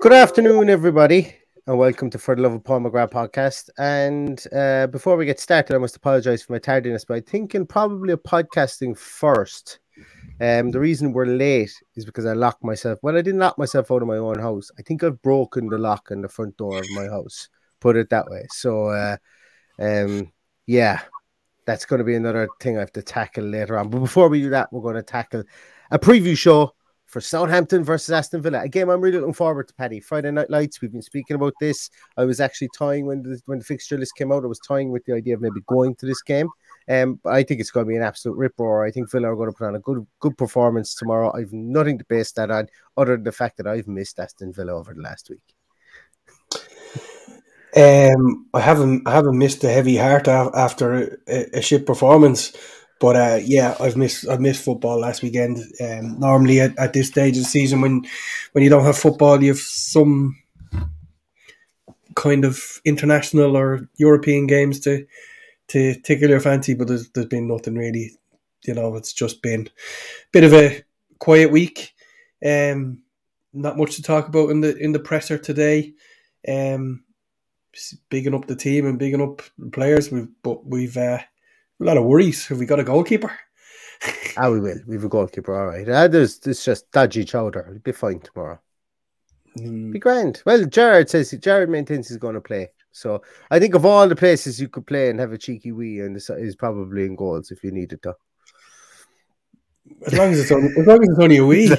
Good afternoon, everybody, and welcome to For the Love of Paul McGrath podcast. And uh, before we get started, I must apologize for my tardiness, but I'm thinking probably of podcasting first. Um, the reason we're late is because I locked myself. Well, I didn't lock myself out of my own house. I think I've broken the lock on the front door of my house. Put it that way. So, uh, um, yeah, that's going to be another thing I have to tackle later on. But before we do that, we're going to tackle a preview show for Southampton versus Aston Villa. A game I'm really looking forward to, Paddy. Friday Night Lights. We've been speaking about this. I was actually tying when the when the fixture list came out. I was tying with the idea of maybe going to this game. Um, I think it's going to be an absolute rip roar. I think Villa are going to put on a good good performance tomorrow. I've nothing to base that on, other than the fact that I've missed Aston Villa over the last week. Um, I haven't I haven't missed a heavy heart after a, a shit performance, but uh, yeah, I've missed I've missed football last weekend. Um, normally at, at this stage of the season, when when you don't have football, you have some kind of international or European games to to tickle your fancy, but there's there's been nothing really. You know, it's just been a bit of a quiet week. Um, not much to talk about in the in the presser today. Um, bigging up the team and bigging up players. We've but we've uh, a lot of worries. Have we got a goalkeeper? Ah, we will. We've a goalkeeper, all right. Uh, there's, there's just dodgy chowder. It'll be fine tomorrow. Mm, Be grand. Well, Gerrard says Gerrard maintains he's going to play. So I think of all the places you could play and have a cheeky wee, and this is probably in goals if you needed to. as long as it's only, as long as it's only a wee.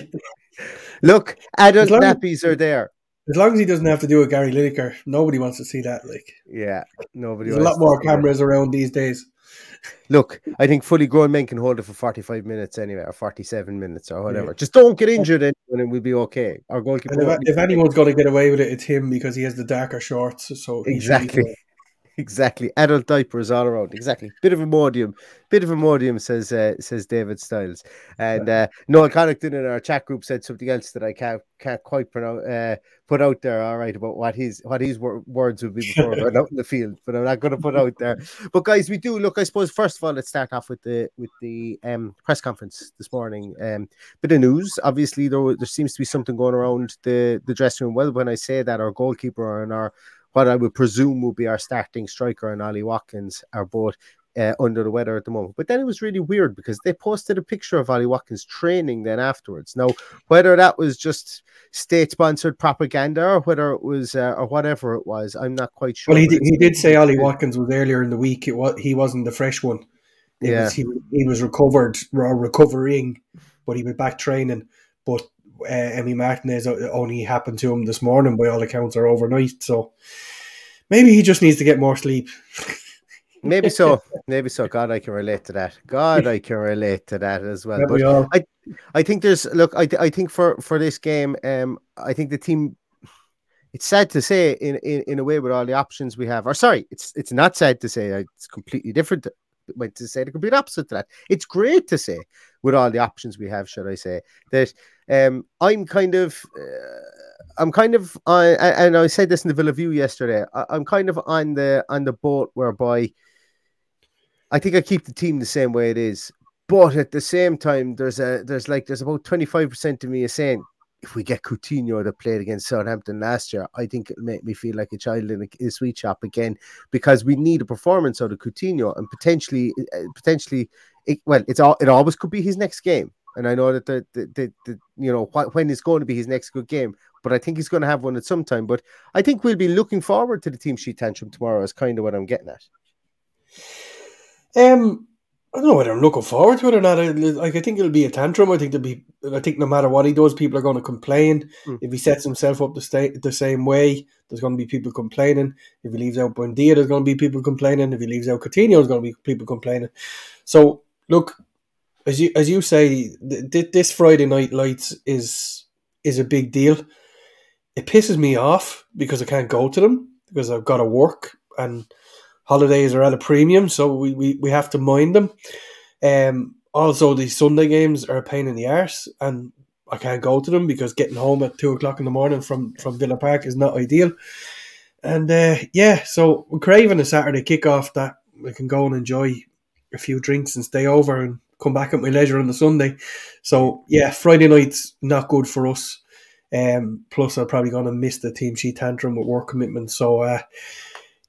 Look, adult long as- nappies are there. As long as he doesn't have to do a Gary Lineker, nobody wants to see that. Like Yeah, nobody. there's a lot more cameras around these days. Look, I think fully grown men can hold it for 45 minutes anyway, or 47 minutes, or whatever. Just don't get injured, and and we'll be okay. Our goalkeeper. If, if anyone's going to get away with it, it's him because he has the darker shorts. So Exactly. Exactly. Adult diapers all around. Exactly. Bit of a modium. Bit of a modium, says uh, says David Styles. And uh, Noel Connaughton in our chat group said something else that I can't can't quite pronounce, uh, put out there. All right, about what his what his wor- words would be before out in the field, but I'm not going to put out there. But guys, we do look. I suppose first of all, let's start off with the with the um, press conference this morning. Um, bit of news. Obviously, there there seems to be something going around the the dressing room. Well, when I say that, our goalkeeper and our what I would presume will be our starting striker and Ollie Watkins are both uh, under the weather at the moment. But then it was really weird because they posted a picture of Ollie Watkins training then afterwards. Now, whether that was just state sponsored propaganda or whether it was uh, or whatever it was, I'm not quite sure. Well, he did, he did say Ollie Watkins was earlier in the week. It was he wasn't the fresh one. It Yeah. was, he he was recovered or recovering, but he was back training. But uh, Emmy Martinez only happened to him this morning, by all accounts, or overnight. So maybe he just needs to get more sleep. maybe so. Maybe so. God, I can relate to that. God, I can relate to that as well. But we. I, I think there's look. I, I think for for this game, um, I think the team. It's sad to say in, in in a way with all the options we have. Or sorry, it's it's not sad to say. It's completely different. Went to say the complete opposite to that. It's great to say with all the options we have. Should I say that? Um, I'm kind of. Uh, I'm kind of I and I said this in the Villa View yesterday. I, I'm kind of on the on the boat whereby I think I keep the team the same way it is, but at the same time, there's a there's like there's about 25 percent of me is saying if we get Coutinho that played against Southampton last year, I think it'll make me feel like a child in a, a sweet shop again because we need a performance out of Coutinho and potentially uh, potentially it, well, it's all it always could be his next game. And I know that the, the, the, the you know wh- when is going to be his next good game, but I think he's going to have one at some time. But I think we'll be looking forward to the team sheet tantrum tomorrow. Is kind of what I'm getting at. Um, I don't know whether I'm looking forward to it or not. I, like, I think it'll be a tantrum. I think there'll be. I think no matter what he does, people are going to complain. Mm. If he sets himself up the sta- the same way, there's going to be people complaining. If he leaves out Buendia, there's going to be people complaining. If he leaves out Coutinho, there's going to be people complaining. So look, as you as you say, th- th- this Friday night lights is is a big deal. It pisses me off because I can't go to them because I've got to work and holidays are at a premium, so we, we, we have to mind them. Um, also, the Sunday games are a pain in the arse, and I can't go to them because getting home at two o'clock in the morning from, from Villa Park is not ideal. And uh, yeah, so we're craving a Saturday kickoff that we can go and enjoy a few drinks and stay over and come back at my leisure on the Sunday. So yeah, Friday night's not good for us. Um, plus, I'm probably going to miss the team sheet tantrum with work commitments. So uh,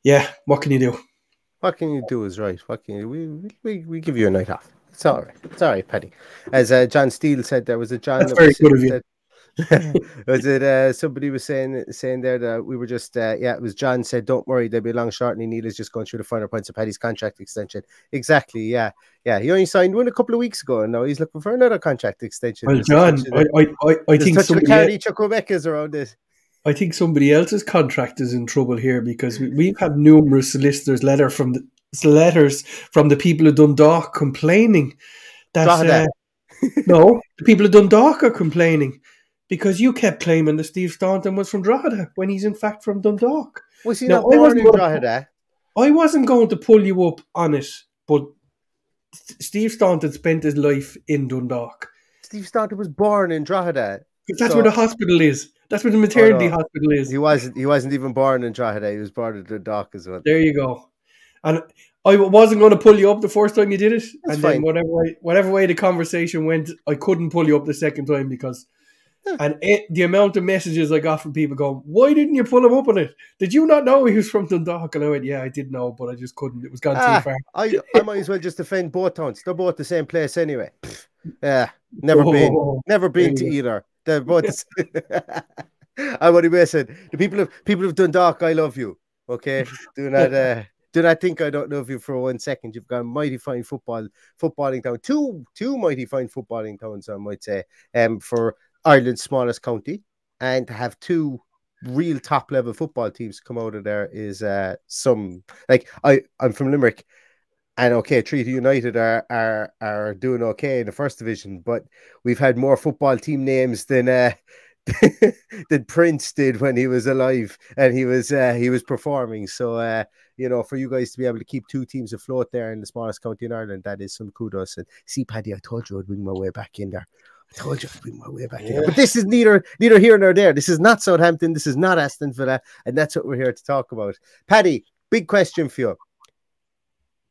yeah, what can you do? What can you do is right. What can you we we, we give you a night off. It's all right. It's all right, Paddy. As uh, John Steele said, there was a John. That's that very good of you. said- was it uh, somebody was saying saying there that we were just uh, yeah it was John said don't worry they'll be long short and Neil is just going through the final points of Paddy's contract extension. Exactly yeah. Yeah he only signed one a couple of weeks ago and now he's looking for another contract extension. Well, John, touch I, I, I, I think touch of the somebody, Cardi Chukwuemeka's around this I think somebody else's contract is in trouble here because we, we've had numerous solicitors letter from the letters from the people of Dundalk complaining that Drogheda. uh, no, the people of Dundalk are complaining because you kept claiming that Steve Staunton was from Drogheda when he's in fact from Dundalk. was he No, not born wasn't in Drogheda I wasn't going to pull you up on it, but Steve Staunton spent his life in Dundalk. Steve Staunton was born in Drogheda That's So- where the hospital is. That's where the maternity Oh, no. hospital is. he wasn't he wasn't even born in Drogheda he was born in Dundalk as well There you go. And I wasn't going to pull you up the first time you did it, That's and fine. then whatever way, whatever way the conversation went, I couldn't pull you up the second time because, and it, the amount of messages I got from people going, "Why didn't you pull him up on it? Did you not know he was from Dundalk?" And I went, "Yeah, I did know, but I just couldn't. It was gone Ah, too far." I, I might as well just defend both towns. They're both the same place anyway. Yeah, never been, Oh, never been to either. They're both. I what he said. The people of people of Dundalk, I love you. Okay, do not uh, do not think I don't love you for one second. You've got a mighty fine football footballing town. Two two mighty fine footballing towns, I might say. Um, for Ireland's smallest county, and to have two real top level football teams come out of there is uh some like I I'm from Limerick and okay Treaty United are are are doing okay in the first division but we've had more football team names than uh than Prince did when he was alive and he was uh, he was performing. So uh you know for you guys to be able to keep two teams afloat there in the smallest county in Ireland that is some kudos. And see Paddy I told you I'd bring my way back in there I told you I'd bring my way back there. But this is neither neither here nor there. This is not Southampton. This is not Aston Villa, and that's what we're here to talk about. Paddy, big question for you: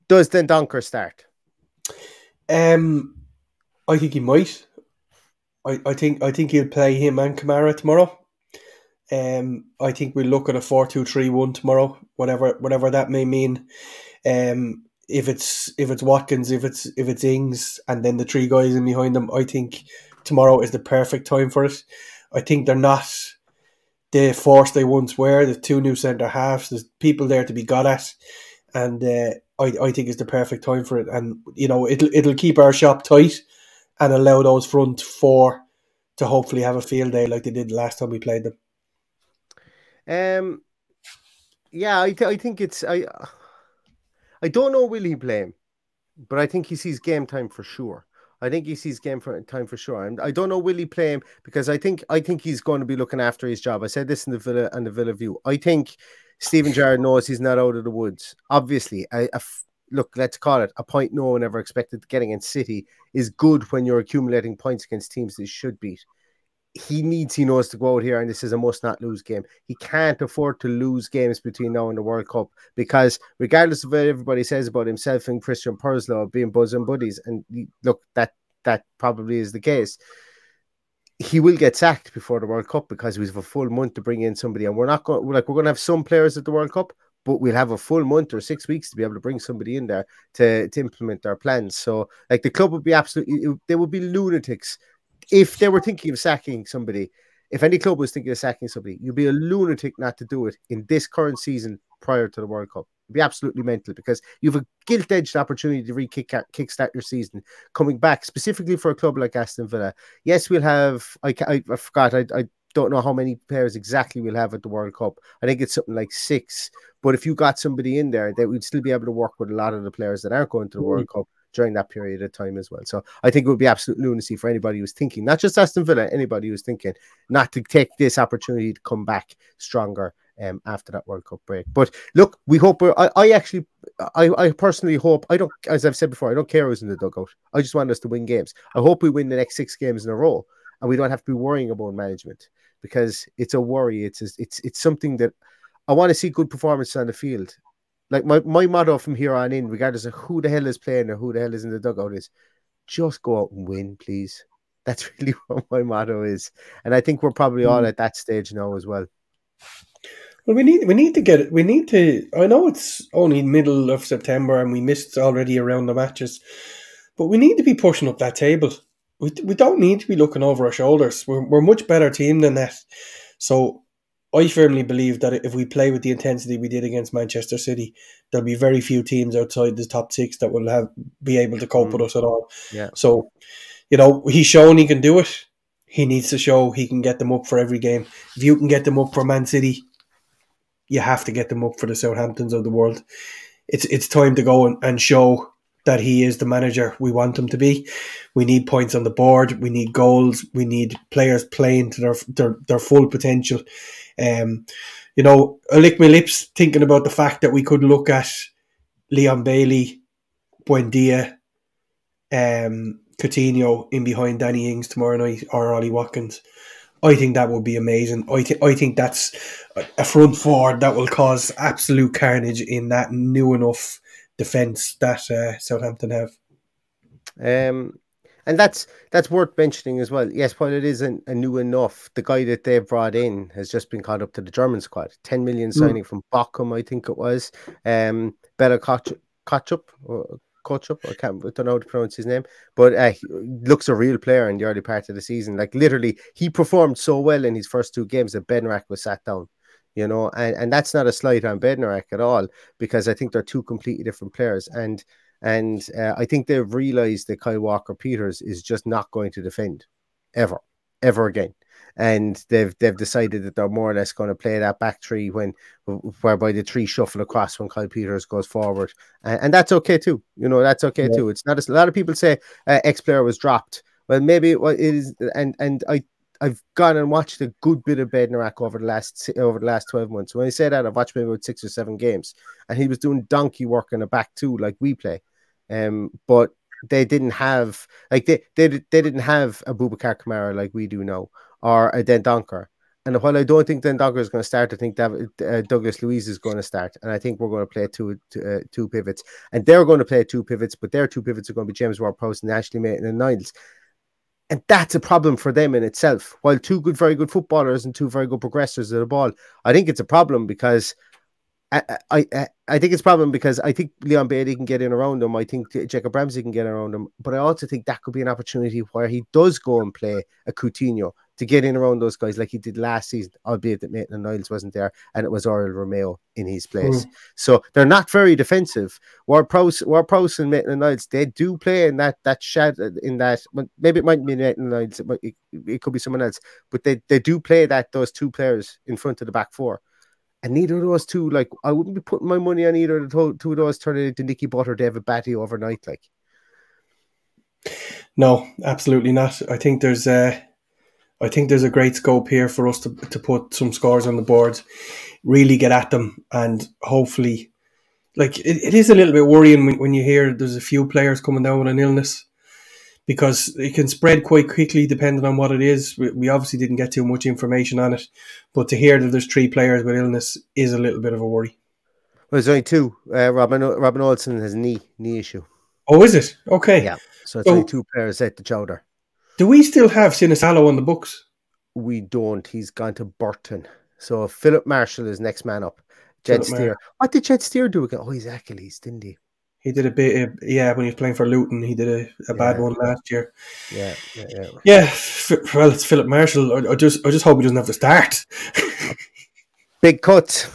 Does Dendoncker start? Um, I think he might. I, I think I think he'll play him and Kamara tomorrow. Um, I think we'll look at a four-two-three-one tomorrow, whatever whatever that may mean. Um, if it's if it's Watkins, if it's if it's Ings, and then the three guys in behind them, I think tomorrow is the perfect time for it. I think they're not the force they once were. There's two new centre halves. There's people there to be got at, and uh, I I think it's the perfect time for it. And you know it'll it'll keep our shop tight and allow those front four to hopefully have a field day like they did last time we played them. Um, yeah, I th- I think it's I. I don't know will he play him, but I think he sees game time for sure. I think he sees game for time for sure. And I don't know will he play him because I think I think he's going to be looking after his job. I said this in the Villa and the Villa View. I think Steven Gerrard knows he's not out of the woods. Obviously, I, I f- look, let's call it a point no one ever expected to get against City is good when you're accumulating points against teams that should beat. He needs, he knows to go out here, and this is a must not lose game. He can't afford to lose games between now and the World Cup because, regardless of what everybody says about himself and Christian Purslow being bosom buddies, and look, that that probably is the case he will get sacked before the World Cup because we have a full month to bring in somebody, and we're not going like we're going to have some players at the World Cup, but we'll have a full month or six weeks to be able to bring somebody in there to, to implement our plans. So, like the club would be absolutely, they would be lunatics if they were thinking of sacking somebody. If any club was thinking of sacking somebody, you'd be a lunatic not to do it in this current season prior to the World Cup. It'd be absolutely mental because you have a gilt edged opportunity to re kick kickstart your season coming back specifically for a club like Aston Villa. Yes, we'll have. I, I, I forgot. I, I don't know how many players exactly we'll have at the World Cup. I think it's something like six. But if you got somebody in there, that we'd still be able to work with a lot of the players that aren't going to the mm-hmm. World Cup during that period of time as well. So I think it would be absolute lunacy for anybody who's thinking, not just Aston Villa, anybody who's thinking not to take this opportunity to come back stronger um, after that World Cup break. But look, we hope. I, I actually, I, I personally hope. I don't, as I've said before, I don't care who's in the dugout. I just want us to win games. I hope we win the next six games in a row, and we don't have to be worrying about management because it's a worry. It's it's it's something that I want to see good performance on the field. Like my, my motto from here on in, regardless of who the hell is playing or who the hell is in the dugout, is just go out and win, please. That's really what my motto is, and I think we're probably all hmm. at that stage now as well. Well, we need we need to get it. We need to. I know it's only middle of September and we missed already around the matches, but we need to be pushing up that table we, we don't need to be looking over our shoulders. We're, we're a much better team than that. So I firmly believe that if we play with the intensity we did against Manchester City, there'll be very few teams outside the top six that will have be able to cope mm. with us at all. Yeah. So, you know, he's shown he can do it. He needs to show he can get them up for every game. If you can get them up for Man City, you have to get them up for the Southamptons of the world. It's it's time to go and, and show that he is the manager we want him to be. We need points on the board. We need goals. We need players playing to their their, their full potential. Um, you know, I lick my lips thinking about the fact that we could look at Leon Bailey, Buendia, um, Coutinho in behind Danny Ings tomorrow night or Ollie Watkins. I think that would be amazing. I think I think that's a front four that will cause absolute carnage in that new enough defence that uh, Southampton have. Um, and that's that's worth mentioning as well. Yes, while it isn't a new enough, the guy that they've brought in has just been caught up to the German squad. Ten million hmm. signing mm. from Bochum, I think it was. Um, Bella Kotchap or Kotchup, I can't, I don't know how to pronounce his name, but uh, looks a real player in the early part of the season. Like literally, he performed so well in his first two games that Bednarek was sat down you know, and, and that's not a slight on Bednarek at all because I think they're two completely different players. And and uh, I think they've realized that Kyle Walker Peters is just not going to defend ever, ever again. And they've they've decided that they're more or less going to play that back three when whereby the three shuffle across when Kyle Peters goes forward, and, and that's okay too. You know that's okay yeah. too. It's not a, a lot of people say uh, X player was dropped. Well, maybe it is, and and I I've gone and watched a good bit of Bednarek over the last over the last twelve months. When I say that, I've watched maybe about six or seven games, and he was doing donkey work in the back too, like we play. Um, but they didn't have like they they, they didn't have a Boubacar Kamara like we do now, or a Dendoncker. And while I don't think Dendoncker is going to start, I think David, uh, Douglas Luiz is going to start, and I think we're going to play two two, uh, two pivots, and they're going to play two pivots, but their two pivots are going to be James Ward-Prowse and Ashley Maitland and Niles. And that's a problem for them in itself. While two good, very good footballers and two very good progressors of the ball, I think it's a problem because I, I, I think it's a problem because I think Leon Bailey can get in around him. I think Jacob Ramsey can get around him, but I also think that could be an opportunity where he does go and play a Coutinho to get in around those guys like he did last season, albeit that Maitland Niles wasn't there and it was Oriol Romeu in his place. Mm. So they're not very defensive. Ward Prowse, Ward Prowse and Maitland Niles, they do play in that that shed in that maybe it might be Maitland Niles, it, might, it, it could be someone else, but they, they do play that those two players in front of the back four. And neither of those two, like, I wouldn't be putting my money on either of the two of those turning into Nicky Butt or David Batty overnight. Like, no, absolutely not. I think there's a, I think there's a great scope here for us to to put some scores on the board, really get at them, and hopefully, like it, it is a little bit worrying when, when you hear there's a few players coming down with an illness because it can spread quite quickly depending on what it is. We, we, obviously didn't get too much information on it, but to hear that there's three players with illness is a little bit of a worry. Well, there's only two. Uh, Robin Robin Olsen has knee knee issue. Oh, is it? Okay. Yeah. So it's so, only two players at the chowder. Do we still have Sinisalo on the books? We don't. He's gone to Burton. So Filip Marschall is next man up. Jed Steer. Mar- what did Jed Steer do again? Oh, he's Achilles, didn't he? He did a bit, of, yeah. When he was playing for Luton, he did a, a yeah. bad one last year. Yeah, yeah, yeah. Yeah, well, it's Filip Marschall. I, I, just, I just hope he doesn't have to start. big cut.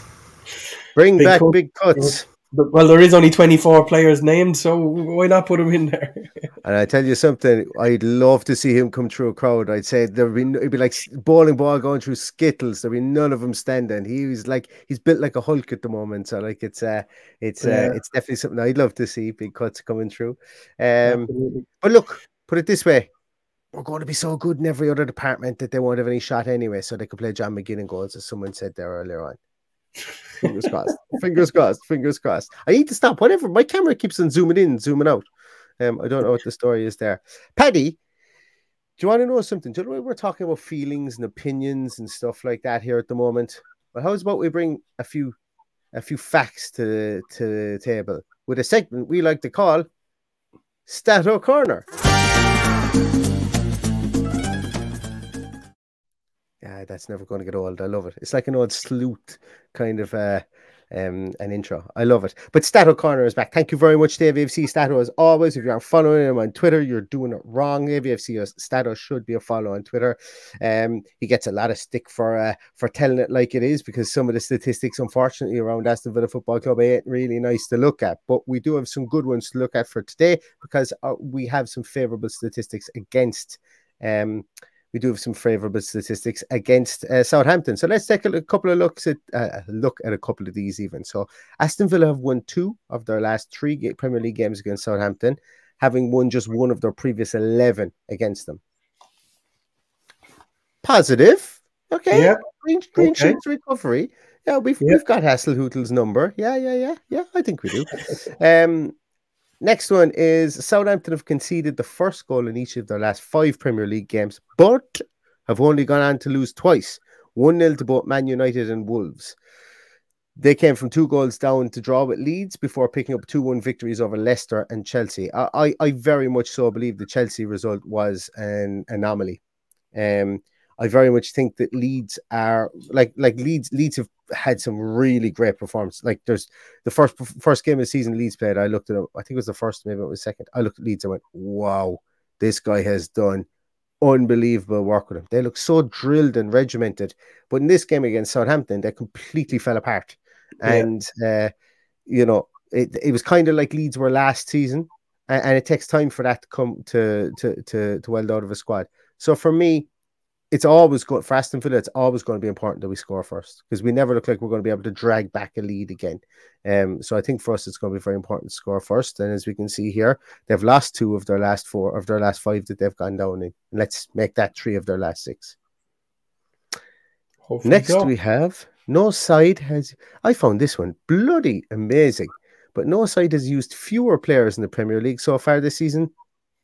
Bring big back cut. big cuts. Well, there is only 24 players named, so why not put him in there? and I tell you something, I'd love to see him come through a crowd. I'd say there'd be it'd be like bowling ball going through skittles. There'd be none of them standing. He was like he's built like a Hulk at the moment. So like it's uh it's uh, yeah. uh it's definitely something I'd love to see. Big cuts coming through. Um, but look, put it this way, we're going to be so good in every other department that they won't have any shot anyway, so they could play John McGinn goals, as someone said there earlier on. Fingers crossed. Fingers crossed. Fingers crossed. I need to stop. Whatever. My camera keeps on zooming in, zooming out. Um, I don't know what the story is there. Paddy, do you want to know something? Do you know we're talking about feelings and opinions and stuff like that here at the moment? Well, how's about we bring a few a few facts to to the table with a segment we like to call Stato Corner. That's never going to get old. I love it. It's like an old sleuth kind of uh, um, an intro. I love it. But Stato Corner is back. Thank you very much, Dave AFC Stato. As always, if you aren't following him on Twitter, you're doing it wrong. AVFC Stato should be a follow on Twitter. Um, he gets a lot of stick for uh, for telling it like it is because some of the statistics, unfortunately, around Aston Villa Football Club ain't really nice to look at. But we do have some good ones to look at for today because uh, we have some favourable statistics against. Um, we do have some favourable statistics against uh, Southampton. So let's take a, couple of looks at uh, look at a couple of these even. So Aston Villa have won two of their last three Premier League games against Southampton, having won just one of their previous eleven against them. Positive, okay. Yeah. Green, green okay. sheets recovery. Yeah, we've yeah. we've got Hasenhüttl's number. Yeah, yeah, yeah, yeah. I think we do. um, Next one is Southampton have conceded the first goal in each of their last five Premier League games, but have only gone on to lose twice 1 0 to both Man United and Wolves. They came from two goals down to draw with Leeds before picking up 2 1 victories over Leicester and Chelsea. I, I, I, very much so believe the Chelsea result was an anomaly. Um, I very much think that Leeds are like like Leeds Leeds have had some really great performance. Like there's the first first game of the season Leeds played. I looked at them. I think it was the first, maybe it was second. I looked at Leeds. I went, "Wow, this guy has done unbelievable work with him." They look so drilled and regimented. But in this game against Southampton, they completely fell apart. Yeah. And uh, you know, it it was kind of like Leeds were last season, and, and, it takes time for that to come to to to to weld out of a squad. So for me, it's always good for Aston Villa. It's always going to be important that we score first because we never look like we're going to be able to drag back a lead again. Um, so I think for us it's going to be very important to score first. And as we can see here, they've lost two of their last four of their last five that they've gone down in. Let's make that three of their last six. Hopefully Next, we have no side has. I found this one bloody amazing, but no side has used fewer players in the Premier League so far this season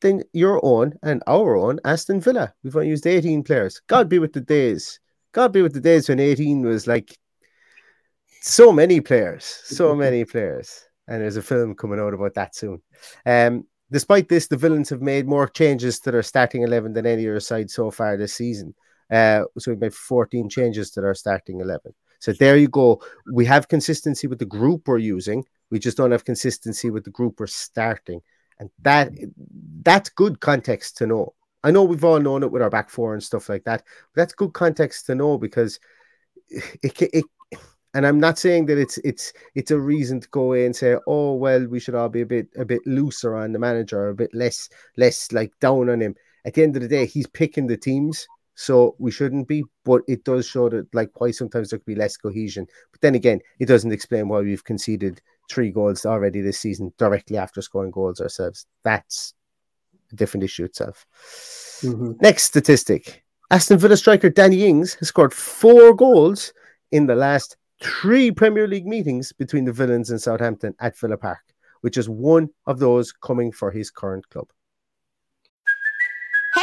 than your own and our own Aston Villa. We've only used 18 players. God be with the days. God be with the days when 18 was like so many players, so many players. And there's a film coming out about that soon. Um, despite this, the villains have made more changes to their starting 11 than any other side so far this season. Uh, so we've made 14 changes to their starting 11. So there you go. We have consistency with the group we're using. We just don't have consistency with the group we're starting. And that that's good context to know. I know we've all known it with our back four and stuff like that, that's good context to know because it, it, it and I'm not saying that it's it's it's a reason to go away and say, oh well, we should all be a bit a bit looser on the manager, a bit less less like down on him. At the end of the day, he's picking the teams. So we shouldn't be, but it does show that like why sometimes there could be less cohesion. But then again, it doesn't explain why we've conceded three goals already this season directly after scoring goals ourselves. That's a different issue itself. Mm-hmm. Next statistic Aston Villa striker Danny Ings has scored four goals in the last three Premier League meetings between the Villains and Southampton at Villa Park, which is one of those coming for his current club.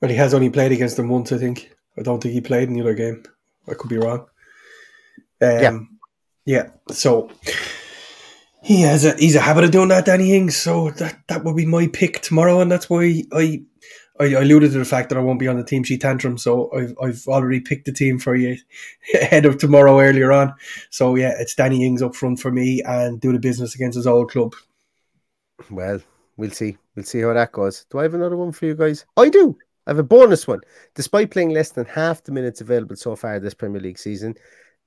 Well, he has only played against them once, I think. I don't think he played in the other game. I could be wrong. Um, Yeah. Yeah. So he has a he's a habit of doing that, Danny Ings. So that that would be my pick tomorrow, and that's why I I, I alluded to the fact that I won't be on the team sheet tantrum. So I've I've already picked the team for you ahead of tomorrow earlier on. So yeah, it's Danny Ings up front for me and do the business against his old club. Well, we'll see. We'll see how that goes. Do I have another one for you guys? I do. I have a bonus one. Despite playing less than half the minutes available so far this Premier League season,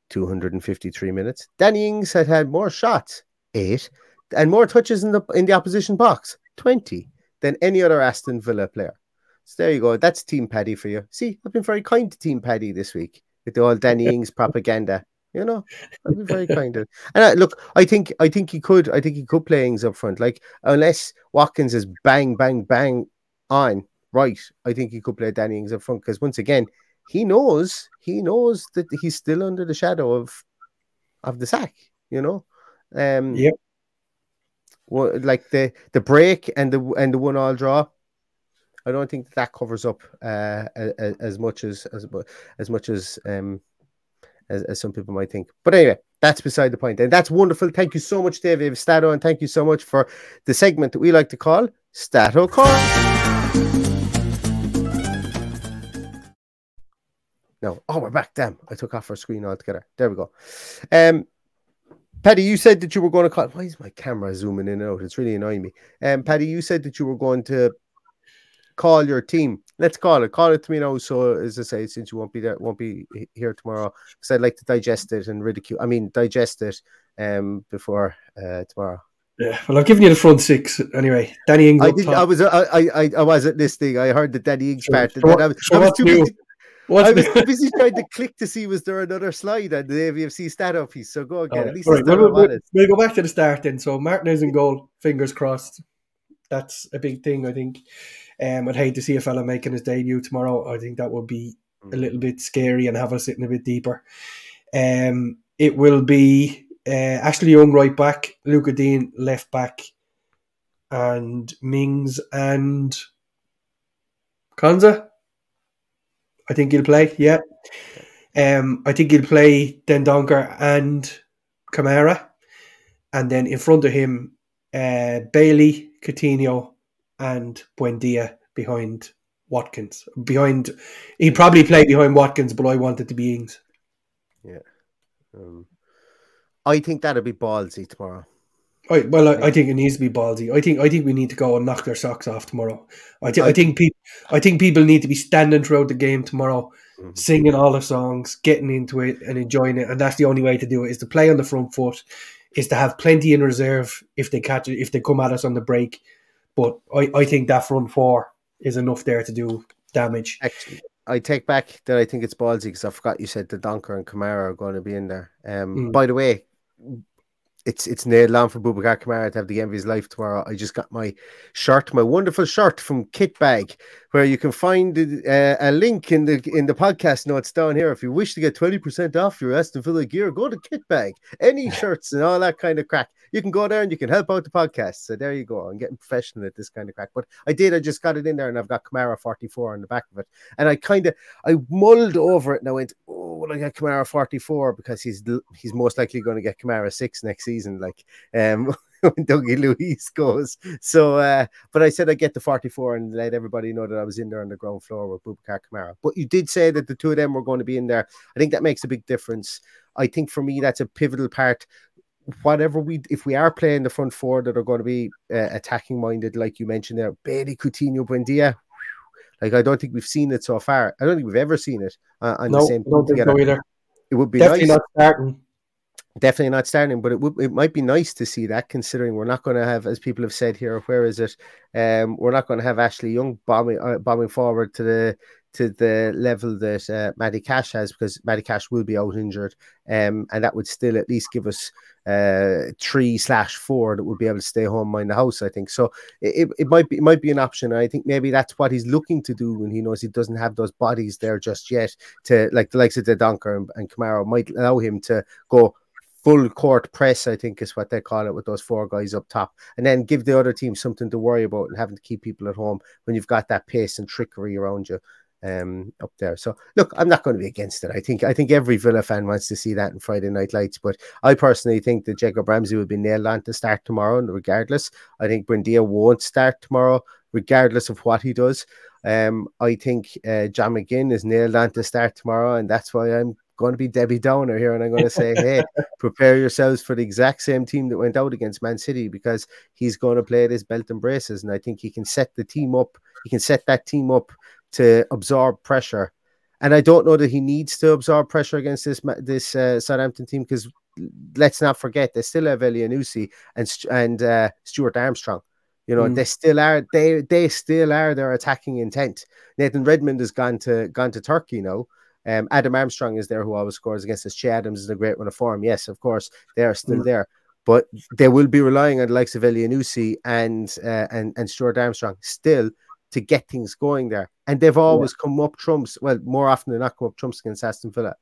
253 minutes, Danny Ings had had more shots, eight, and more touches in the in the opposition box, 20, than any other Aston Villa player. So there you go. That's Team Paddy for you. See, I've been very kind to Team Paddy this week with the old Danny Ings propaganda. You know, I've been very kind. To, and I, look, I think I think he could. I think he could play Ings up front. Like unless Watkins is bang bang bang on right, I think he could play Danny Ings up front because once again, he knows he knows that he's still under the shadow of of the sack. You know, um, Yep. well, like the the break and the and the one all draw. I don't think that, covers up uh, a- a- as much as as as much as um as, as some people might think. But anyway, that's beside the. And that's wonderful. Thank you so much, David Stato, and thank you so much for the segment that we like to call Stato Call. No, oh, we're back. Damn, I took off our screen altogether. There we go. Um, Paddy, you said that you were going to call. Why is my camera zooming in and out? It's really annoying me. Um, Paddy, you said that you were going to call your team. Let's call it. Call it to me now. So, as I say, since you won't be there, won't be here tomorrow, because I'd like to digest it and ridicule. I mean, digest it um before uh tomorrow. Yeah. Well, I've given you the front six anyway. Danny Ings I did. I was. I. I. I wasn't listening. I heard the Danny Ings So- part. so what- I was, so I was too busy. What's I was busy trying to click to see was there another slide on the AVFC stat up piece. So go again. All At least right, well, we'll, we'll, go back to the start then. So Martinez in goal, fingers crossed. That's a big thing, I think. Um, I'd hate to see a fella making his debut tomorrow. I think that would be a little bit scary and have us sitting a bit deeper. Um, it will be uh, Ashley Young right back, Lucas Digne left back, and Mings and Konsa. I think he'll play. Yeah. Um, I think he'll play Dendoncker and Kamara, and then in front of him, uh, Bailey, Coutinho, and Buendia behind Watkins. Behind, he'd probably play behind Watkins, but I wanted to be Ings. Yeah, um, I think that'll be ballsy tomorrow. I, well, I, I think it needs to be ballsy. I think I think we need to go and knock their socks off tomorrow. I, thi- I think people I think people need to be standing throughout the game tomorrow, singing all the songs, getting into it, and enjoying it. And that's the only way to do it is to play on the front foot, is to have plenty in reserve if they catch it, if they come at us on the break. But I, I think that front four is enough there to do damage. Actually, I take back that I think it's ballsy because I forgot you said the Donker and Kamara are going to be in there. Um, Mm. By the way, it's it's nailed on for Boubacar Kamara to have the envy of his life tomorrow. I just got my shirt, my wonderful shirt from Kitbag, where you can find uh, a link in the in the podcast notes down here. If you wish to get twenty percent off your Aston Villa gear, go to Kitbag. Any shirts and all that kind of crack, you can go there and you can help out the podcast. So there you go. I'm getting professional at this kind of crack, but I did. I just got it in there, and I've got forty four on the back of it, and I kind of I mulled over it, and I went, oh, will I get forty four because he's he's most likely going to get Kamara six next season, like um. when Dougie Luiz goes. So, uh, but I said I get the 44 and let everybody know that I was in there on the ground floor with Boubacar Kamara. But you did say that the two of them were going to be in there. I think that makes a big difference. I think for me, that's a pivotal part. Whatever we, if we are playing the front four that are going to be uh, attacking minded, like you mentioned there, Bailey, Coutinho, Buendia, like I don't think we've seen it so far. I don't think we've ever seen it uh, on no, the same team together. So either. it would be definitely nice. not starting definitely not starting, but it would it might be nice to see that considering we're not going to have, as people have said here, where is it? Um, we're not going to have Ashley Young bombing uh, bombing forward to the to the level that uh, Cash has because Matty Cash will be out injured, um, and that would still at least give us uh, three slash four that would be able to stay home mind the house. I think so. It, it might be it might be an option. I think maybe that's what he's looking to do when he knows he doesn't have those bodies there just yet. To like the likes of the Donker and, and Kamara might allow him to go full court press, I think is what they call it, with those four guys up top, and then give the other team something to worry about and having to keep people at home when you've got that pace and trickery around you um up there. So look, I'm not going to be against it. I think I think every Villa fan wants to see that in Friday night lights, but I personally think that Jacob Ramsey will be nailed on to start tomorrow, and regardless, I think Buendia won't start tomorrow, regardless of what he does. Um, I think uh, John McGinn is nailed on to start tomorrow, and that's why I'm going to be Debbie Downer here, and I'm going to say, hey, prepare yourselves for the exact same team that went out against Man City because he's going to play this belt and braces, and I think he can set the team up. He can set that team up to absorb pressure, and I don't know that he needs to absorb pressure against this this uh, Southampton team because let's not forget they still have Elyounoussi and and uh, Stuart Armstrong. You know, mm. they still are they they still are their attacking intent. Nathan Redmond has gone to gone to Turkey now. Um, Adam Armstrong is there who always scores against us. Che Adams is a great run of form. Yes, of course, they are still mm. there. But they will be relying on the likes of Elyounoussi and uh, and and Stuart Armstrong still to get things going there. And they've always yeah. come up trumps. Well, more often than not, come up trumps against Aston Villa.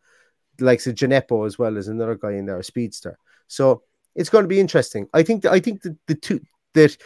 The likes of Djenepo as well as another guy in there, a speedster. So it's going to be interesting. I think. I think that the two that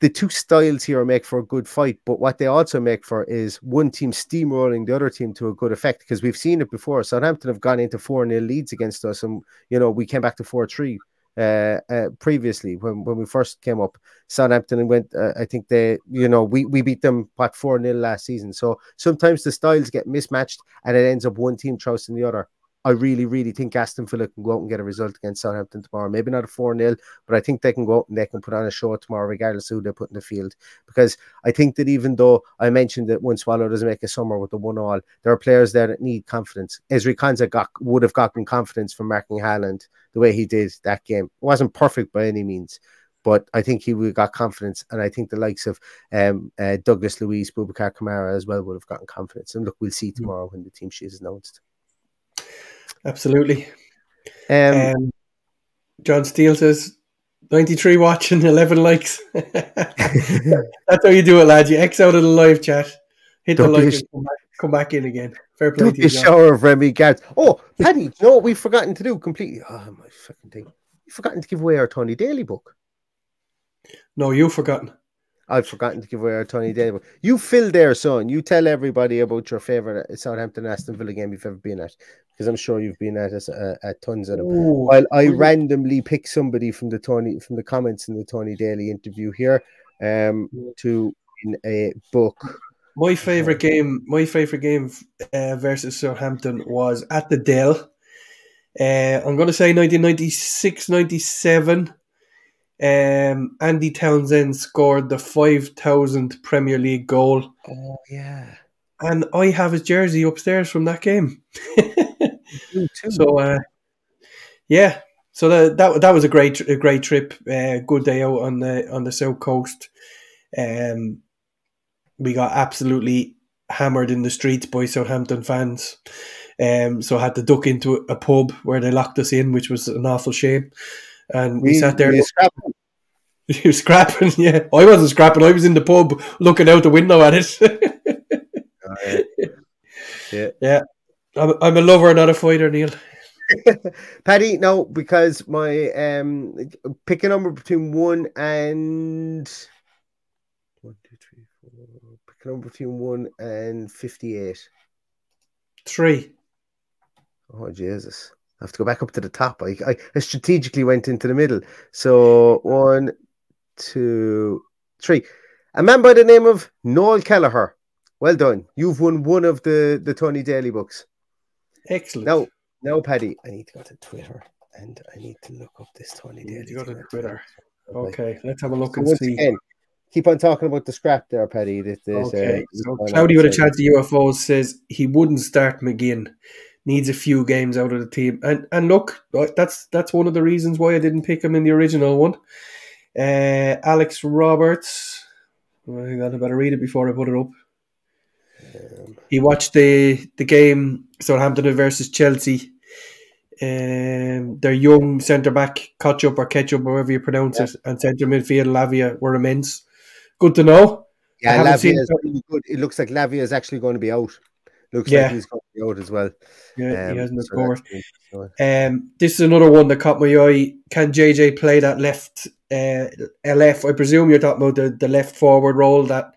the two styles here make for a good fight, but what they also make for is one team steamrolling the other team to a good effect because we've seen it before. Southampton have gone into 4 0 leads against us, and you know, we came back to 4 3 uh, uh, previously when, when we first came up. Southampton and went, uh, I think they, you know, we, we beat them what 4 0 last season. So sometimes the styles get mismatched and it ends up one team trousting the other. I really, really think Aston Villa can go out and get a result against Southampton tomorrow. Maybe not a 4 0, but I think they can go out and they can put on a show tomorrow, regardless of who they put in the field. Because I think that even though I mentioned that one swallow doesn't make a summer with the one all, there are players there that need confidence. Ezri Konsa got, would have gotten confidence from marking Haaland the way he did that game. It wasn't perfect by any means. But I think he would got confidence, and I think the likes of um, uh, Douglas Luiz, Boubacar Kamara as well would have gotten confidence. And look, we'll see hmm. tomorrow when the team sheet is announced. Absolutely. Um, um, John Steele says 93 watching, 11 likes. That's how you do it, lad. You X out of the live chat, hit the like, sh- come, back, come, back, in again. Fair play Don't to you. shower of Remy Gard. Oh, Paddy, you know what we've forgotten to do completely? Oh, my fucking thing. We've forgotten to give away our Tony Daly book. No, you've forgotten. I've forgotten to give away our Tony Daly book. You fill there, son. You tell everybody about your favorite Southampton Aston Villa game you've ever been at because I'm sure you've been at uh, at tons of them. Ooh. While I randomly pick somebody from the Tony from the comments in the Tony Daly interview here, um, to in a book. My favorite game, my favorite game uh, versus Southampton was at the Dell. Uh, I'm going to say 1996 97. Um, Andy Townsend scored the 5,000 Premier League goal. Oh, yeah. And I have his jersey upstairs from that game. so uh, yeah, so that, that that was a great a great trip. Uh, good day out on the on the south coast. Um, we got absolutely hammered in the streets by Southampton fans. Um, so I had to duck into a pub where they locked us in, which was an awful shame. and we, We- sat there. we scrapping. You scrapping, yeah. I wasn't scrapping. I was in the pub looking out the window at it. Yeah. yeah, I'm, I'm a lover, not a fighter, Neil. Paddy, no, because my um pick a number between one and one, two, three, four. Pick a number between one and fifty-eight. Three. Oh Jesus! I have to go back up to the top. I, I, I strategically went into the middle. So one, two, three. A man by the name of Noel Kelleher. Well done. You've won one of the the Tony Daly books. Excellent. Now, now, Paddy, I need to go to Twitter and I need to look up this Tony You Daly. to go to Twitter. Okay, let's have a look So and see. again, keep on talking about the scrap there, Paddy. This, there's, Okay, uh, so Cloudy with a chance of UFOs says he wouldn't start McGinn. Needs a few games out of the team, and and look, that's that's one of the reasons why I didn't pick him in the original one. Uh, Alex Roberts, I got to better read it before I put it up. He watched the the game Southampton versus Chelsea. Um, their young centre back, Ketchup or Ketchup, however you pronounce it, and centre midfield Lavia were immense. Good to know. Yeah, Lavia is really good. It looks like Lavia is actually going to be out. Looks Yeah. like he's going to be out as well. Yeah, he Um, hasn't so scored. So- Um, this is another one that caught my eye. Can JJ play that left uh, LF? I presume you're talking about the, the left forward role that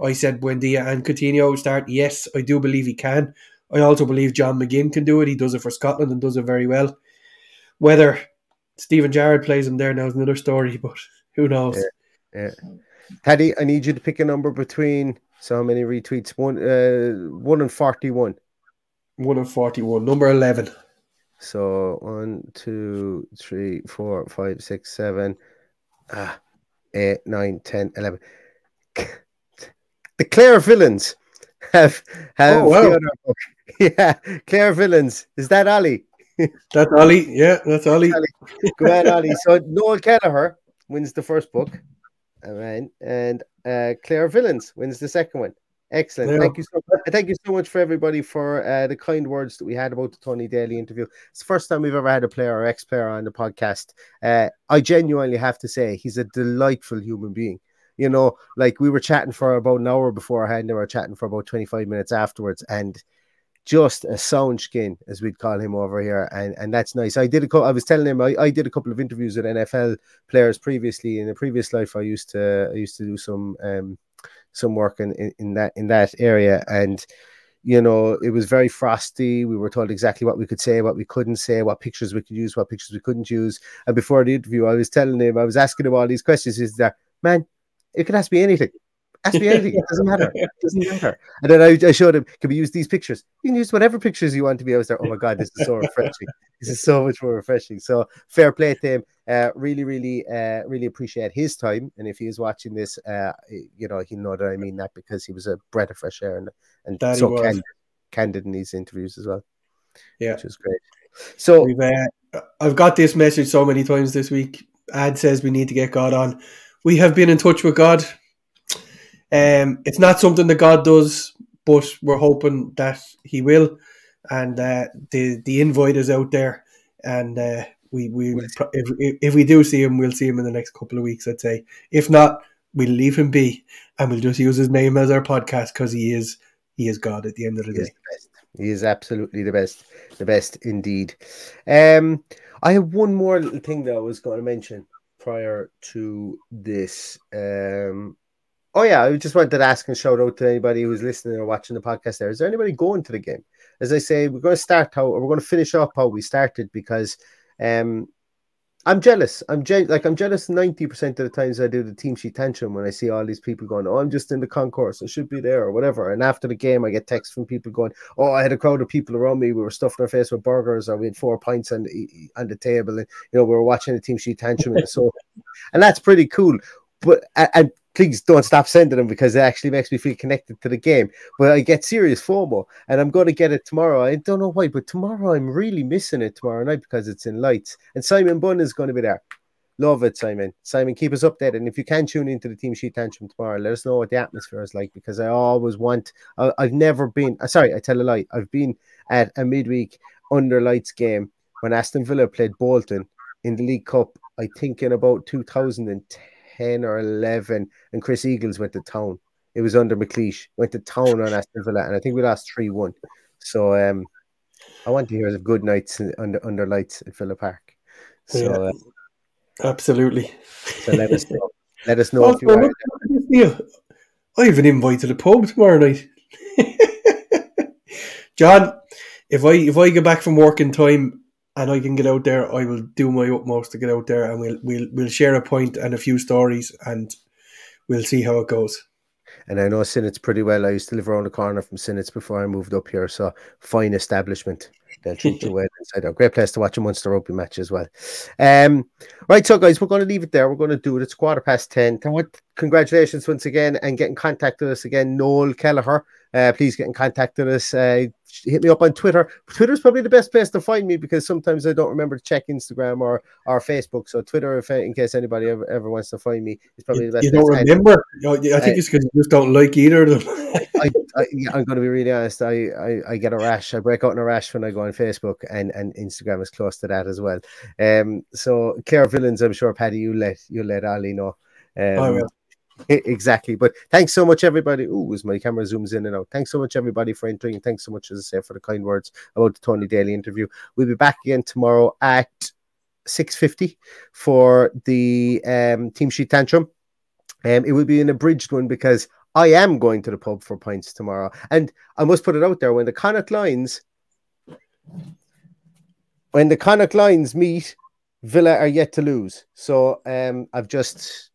I said Buendia and Coutinho start. Yes, I do believe he can. I also believe John McGinn can do it. He does it for Scotland and does it very well. Whether Steven Gerrard plays him there now is another story, but who knows? Yeah. Paddy, I need you to pick a number between so many retweets? One uh one and forty one. One and forty one. Number eleven. So one, two, three, four, five, six, seven, ah, eight, nine, ten, eleven. The Clare villains have have Oh, wow. Yeah, Claire villains. Is that Ali? That's Ollie. Yeah, that's Ollie. Go ahead, Ali. So Noel Kelleher wins the first book. All right. And uh, Claire Villains wins the second one. Excellent. Yeah. Thank you so much. Thank you so much for everybody for uh, the kind words that we had about the Tony Daly interview. It's the first time we've ever had a player or ex player on the podcast. Uh, I genuinely have to say he's a delightful human being. You know, like we were chatting for about an hour beforehand, and we were chatting for about 25 minutes afterwards, and just a sound skin, as we'd call him over here, and and that's nice. I did a I was telling him I, I did a couple of interviews with NFL players previously. In a previous life, I used to I used to do some um some work in, in, in that in that area, and you know it was very frosty. We were told exactly what we could say, what we couldn't say, what pictures we could use, what pictures we couldn't use. And before the interview, I was telling him I was asking him all these questions. Is that man? It could ask me anything. Ask me anything. It doesn't matter. It doesn't matter. And then I, I showed him, can we use these pictures? You can use whatever pictures you want to be. I was there, oh my God, this is so refreshing. This is so much more refreshing. So fair play to him. Uh, really, really, uh, really appreciate his time. And if he is watching this, uh, you know, he'll know that I mean that because he was a breath of fresh air and, and That he so candid, candid in these interviews as well, Yeah. which was great. So We've, uh, I've got this message so many times this week. Ad says we need to get God on. We have been in touch with God. Um, it's not something that God does, but we're hoping that He will. And uh, the the invite is out there, and uh, we we if, if if we do see him, we'll see him in the next couple of weeks. I'd say. If not, we'll leave him be, and we'll just use his name as our podcast because he is he is God at the end of the He is day. the. He is absolutely the best, the best indeed. Um, I have one more little thing that I was going to mention prior to this. Um, oh yeah, I just wanted to ask and shout out to anybody who's listening or watching the podcast. There is there anybody going to the game? As I say, we're going to start how we're going to finish up how we started because um, I'm jealous. I'm like I'm jealous ninety percent of the times I do the team sheet tantrum when I see all these people going, "Oh, I'm just in the concourse. I should be there," or whatever. And after the game, I get texts from people going, "Oh, I had a crowd of people around me. We were stuffing our face with burgers, or we had four pints on the on the table, and you know we were watching the team sheet in the sofa." and that's pretty cool. But and, and please don't stop sending them because it actually makes me feel connected to the game. But I get serious FOMO, and I'm going to get it tomorrow. I don't know why, but tomorrow I'm really missing it tomorrow night because it's in lights, and Simon Bunn is going to be there. Love it, Simon. Simon, keep us updated. And if you can tune into the Team Sheet Tantrum tomorrow, let us know what the atmosphere is like because I always want. I, I've never been. uh, Sorry, I tell a lie. I've been at a midweek under lights game when Aston Villa played Bolton in the League Cup I think in about 2010 or 11, and Chris Eagles went to town. It was under McLeish, went to town on Aston Villa, and I think we lost 3 1. So um, I want to hear of good nights under under lights at Villa Park. So Yeah. uh, Absolutely. so let us know. Let us know Also, if you are. look at this. I have an invite to the pub tomorrow night. John, if I if I get back from work in time and I can get out there, I will do my utmost to get out there and we'll we'll we'll share a point and a few stories and we'll see how it goes. And I know Sinnott's pretty well. I used to live around the corner from Sinnott's before I moved up here. So fine establishment. They'll treat you well inside there. Great place to watch a Munster rugby match as well. Um, right, so guys, we're going to leave it there. We're going to do it. It's quarter past ten. Congratulations once again and get in contact with us again, Noel Kelleher. Uh, please get in contact with us. Uh, hit me up on Twitter. Twitter's probably the best place to find me because sometimes I don't remember to check Instagram or, or Facebook. So Twitter, if in case anybody ever, ever wants to find me, is probably the best. You don't. Remember? You know, I think Uh, it's because you just don't like either of them. I, I, yeah, I'm going to be really honest. I, I, I get a rash. I break out in a rash when I go on Facebook, and, and Instagram is close to that as well. Um, so Claire Villains, I'm sure Paddy, you let you let Ali know. Um, I will. Exactly. But thanks so much, everybody. Ooh, as my camera zooms in and out. Thanks so much, everybody, for entering. Thanks so much, as I say, for the kind words about the Tony Daly interview. We'll be back again tomorrow at 6.50 for the um, Team Sheet Tantrum. Um, it will be an abridged one because I am going to the pub for pints tomorrow. And I must put it out there when the Connacht Lions when the Connacht Lions meet, Villa are yet to lose. So um, I've just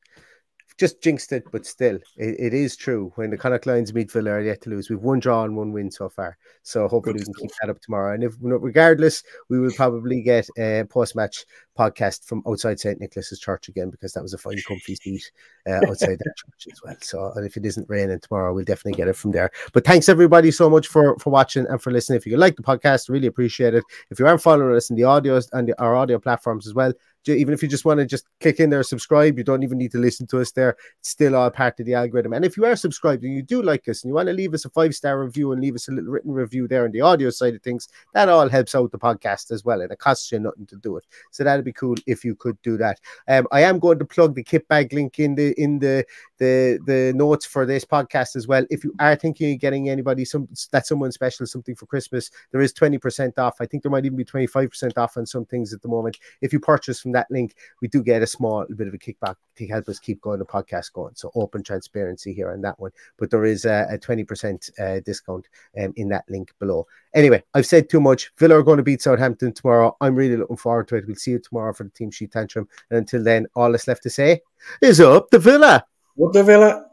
just jinxed it, but still, it, it is true. When the Connacht Lions meet Villa are yet to lose. We've one draw and one win so far. So hopefully we can keep that up tomorrow. And if regardless, we will probably get a post match podcast from outside St. Nicholas's Church again because that was a fine, comfy seat uh, outside that church as well. So and if it isn't raining tomorrow, we'll definitely get it from there. But thanks everybody so much for for watching and for listening. If you like the podcast, really appreciate it. If you aren't following us in the audios and the, our audio platforms as well, even if you just want to just click in there, subscribe, you don't even need to listen to us there. It's still all part of the algorithm. And if you are subscribed and you do like us and you want to leave us a five star review and leave us a little written review there on the audio side of things, that all helps out the podcast as well. And it costs you nothing to do it. So that'd be cool if you could do that. Um, I am going to plug the kit bag link in the in the the the notes for this podcast as well. If you are thinking of getting anybody some that someone special something for Christmas, there is 20% off. I think there might even be 25% off on some things at the moment. If you purchase from that link, we do get a small bit of a kickback to help us keep going the podcast going. So open transparency here on that one. But there is a, a 20% uh, discount um, in that link below. Anyway, I've said too much. Villa are going to beat Southampton tomorrow. I'm really looking forward to it. We'll see you tomorrow for the team sheet tantrum. And until then, all that's left to say is up the Villa. Up the Villa.